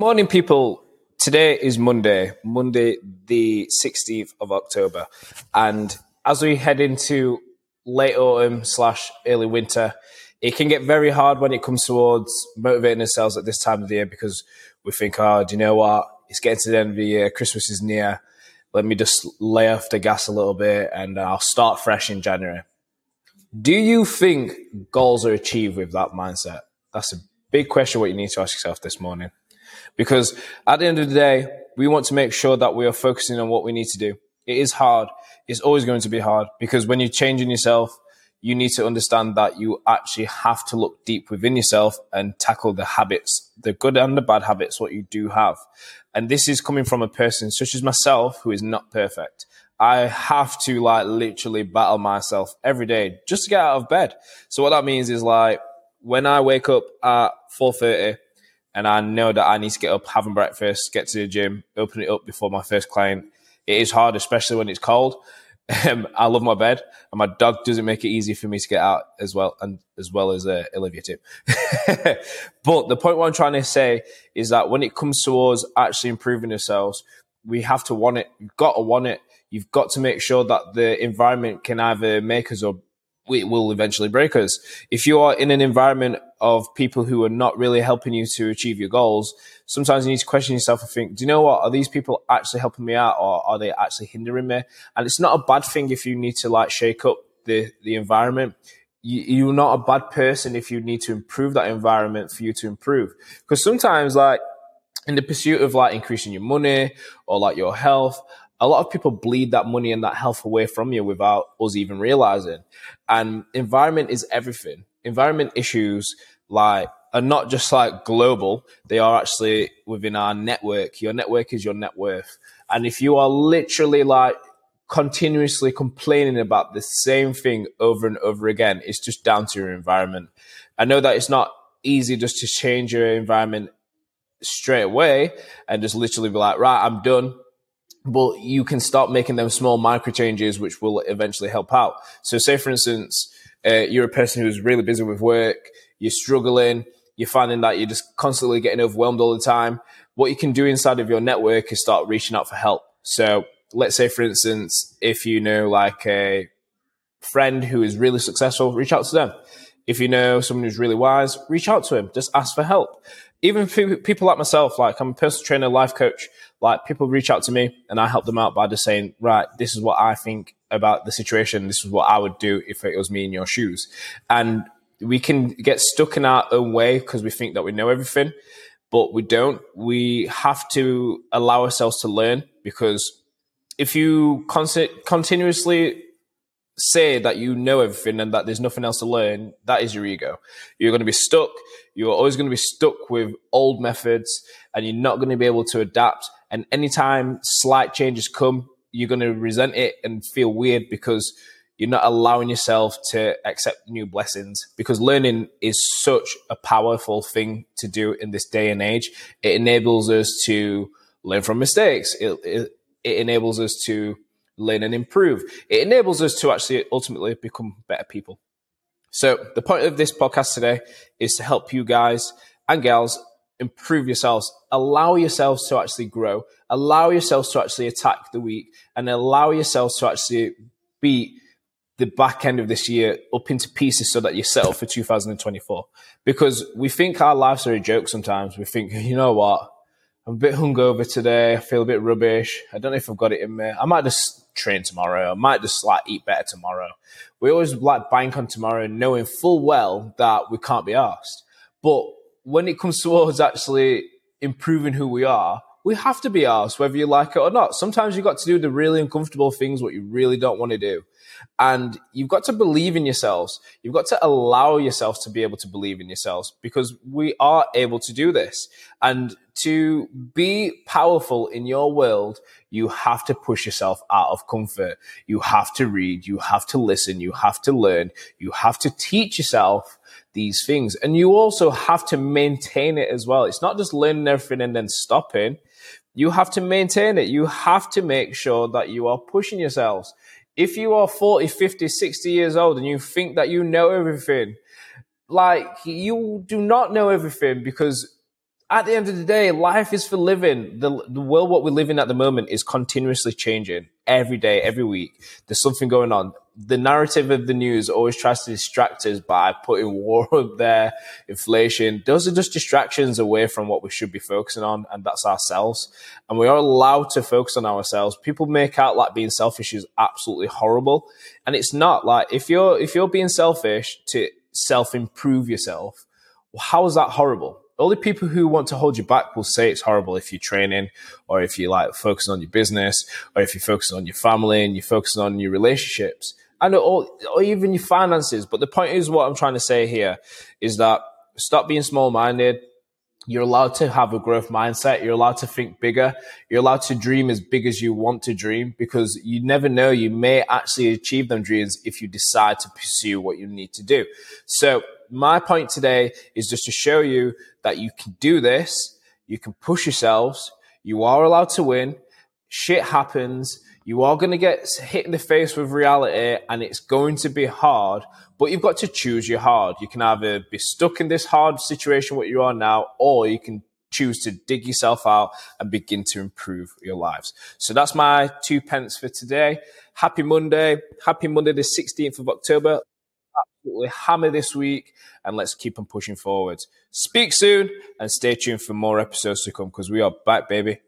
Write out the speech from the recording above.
Morning, people. Today is Monday, Monday, the 16th of October. And as we head into late autumn slash early winter, it can get very hard when it comes towards motivating ourselves at this time of the year because we think, oh, do you know what? It's getting to the end of the year. Christmas is near. Let me just lay off the gas a little bit and I'll start fresh in January. Do you think goals are achieved with that mindset? That's a big question what you need to ask yourself this morning. Because at the end of the day, we want to make sure that we are focusing on what we need to do. It is hard. It's always going to be hard because when you're changing yourself, you need to understand that you actually have to look deep within yourself and tackle the habits, the good and the bad habits, what you do have. And this is coming from a person such as myself who is not perfect. I have to like literally battle myself every day just to get out of bed. So what that means is like when I wake up at 4:30 and I know that I need to get up, having breakfast, get to the gym, open it up before my first client. It is hard, especially when it's cold. Um, I love my bed, and my dog doesn't make it easy for me to get out as well, and as well as uh, Olivia too. but the point what I'm trying to say is that when it comes towards actually improving ourselves, we have to want it. You've got to want it. You've got to make sure that the environment can either make us or it will eventually break us. If you are in an environment of people who are not really helping you to achieve your goals, sometimes you need to question yourself and think, do you know what? Are these people actually helping me out or are they actually hindering me? And it's not a bad thing if you need to like shake up the, the environment. You, you're not a bad person if you need to improve that environment for you to improve. Because sometimes like in the pursuit of like increasing your money or like your health, a lot of people bleed that money and that health away from you without us even realizing. And environment is everything. Environment issues like are not just like global, they are actually within our network. Your network is your net worth. And if you are literally like continuously complaining about the same thing over and over again, it's just down to your environment. I know that it's not easy just to change your environment straight away and just literally be like, right, I'm done but you can start making them small micro changes, which will eventually help out. So, say for instance, uh, you're a person who's really busy with work, you're struggling, you're finding that you're just constantly getting overwhelmed all the time. What you can do inside of your network is start reaching out for help. So, let's say, for instance, if you know like a friend who is really successful, reach out to them. If you know someone who's really wise, reach out to him. Just ask for help. Even people like myself, like I'm a personal trainer, life coach. Like people reach out to me and I help them out by just saying, right, this is what I think about the situation. This is what I would do if it was me in your shoes. And we can get stuck in our own way because we think that we know everything, but we don't. We have to allow ourselves to learn because if you con- continuously say that you know everything and that there's nothing else to learn, that is your ego. You're going to be stuck. You're always going to be stuck with old methods and you're not going to be able to adapt and anytime slight changes come, you're going to resent it and feel weird because you're not allowing yourself to accept new blessings because learning is such a powerful thing to do in this day and age. It enables us to learn from mistakes. It, it, it enables us to learn and improve. It enables us to actually ultimately become better people. So the point of this podcast today is to help you guys and gals improve yourselves, allow yourselves to actually grow, allow yourselves to actually attack the week, and allow yourselves to actually beat the back end of this year up into pieces so that you're set up for 2024. Because we think our lives are a joke sometimes. We think, you know what? I'm a bit hungover today. I feel a bit rubbish. I don't know if I've got it in me. I might just train tomorrow. I might just like eat better tomorrow. We always like bank on tomorrow knowing full well that we can't be asked. But when it comes towards actually improving who we are, we have to be asked whether you like it or not. Sometimes you've got to do the really uncomfortable things, what you really don't want to do. And you've got to believe in yourselves. You've got to allow yourselves to be able to believe in yourselves because we are able to do this. And to be powerful in your world, you have to push yourself out of comfort. You have to read. You have to listen. You have to learn. You have to teach yourself these things. And you also have to maintain it as well. It's not just learning everything and then stopping. You have to maintain it. You have to make sure that you are pushing yourselves. If you are 40, 50, 60 years old and you think that you know everything, like you do not know everything because at the end of the day, life is for living. The, the world what we live in at the moment is continuously changing every day, every week. There's something going on. The narrative of the news always tries to distract us by putting war up there, inflation. Those are just distractions away from what we should be focusing on, and that's ourselves. And we are allowed to focus on ourselves. People make out like being selfish is absolutely horrible, and it's not. Like if you're if you're being selfish to self improve yourself, how is that horrible? Only people who want to hold you back will say it's horrible if you're training or if you're like focusing on your business or if you're focusing on your family and you're focusing on your relationships and or, or even your finances. But the point is what I'm trying to say here is that stop being small minded. You're allowed to have a growth mindset. You're allowed to think bigger. You're allowed to dream as big as you want to dream because you never know. You may actually achieve them dreams if you decide to pursue what you need to do. So my point today is just to show you that you can do this. You can push yourselves. You are allowed to win. Shit happens. You are going to get hit in the face with reality and it's going to be hard, but you've got to choose your hard. You can either be stuck in this hard situation, what you are now, or you can choose to dig yourself out and begin to improve your lives. So that's my two pence for today. Happy Monday. Happy Monday, the 16th of October absolutely hammer this week and let's keep on pushing forward. Speak soon and stay tuned for more episodes to come because we are back, baby.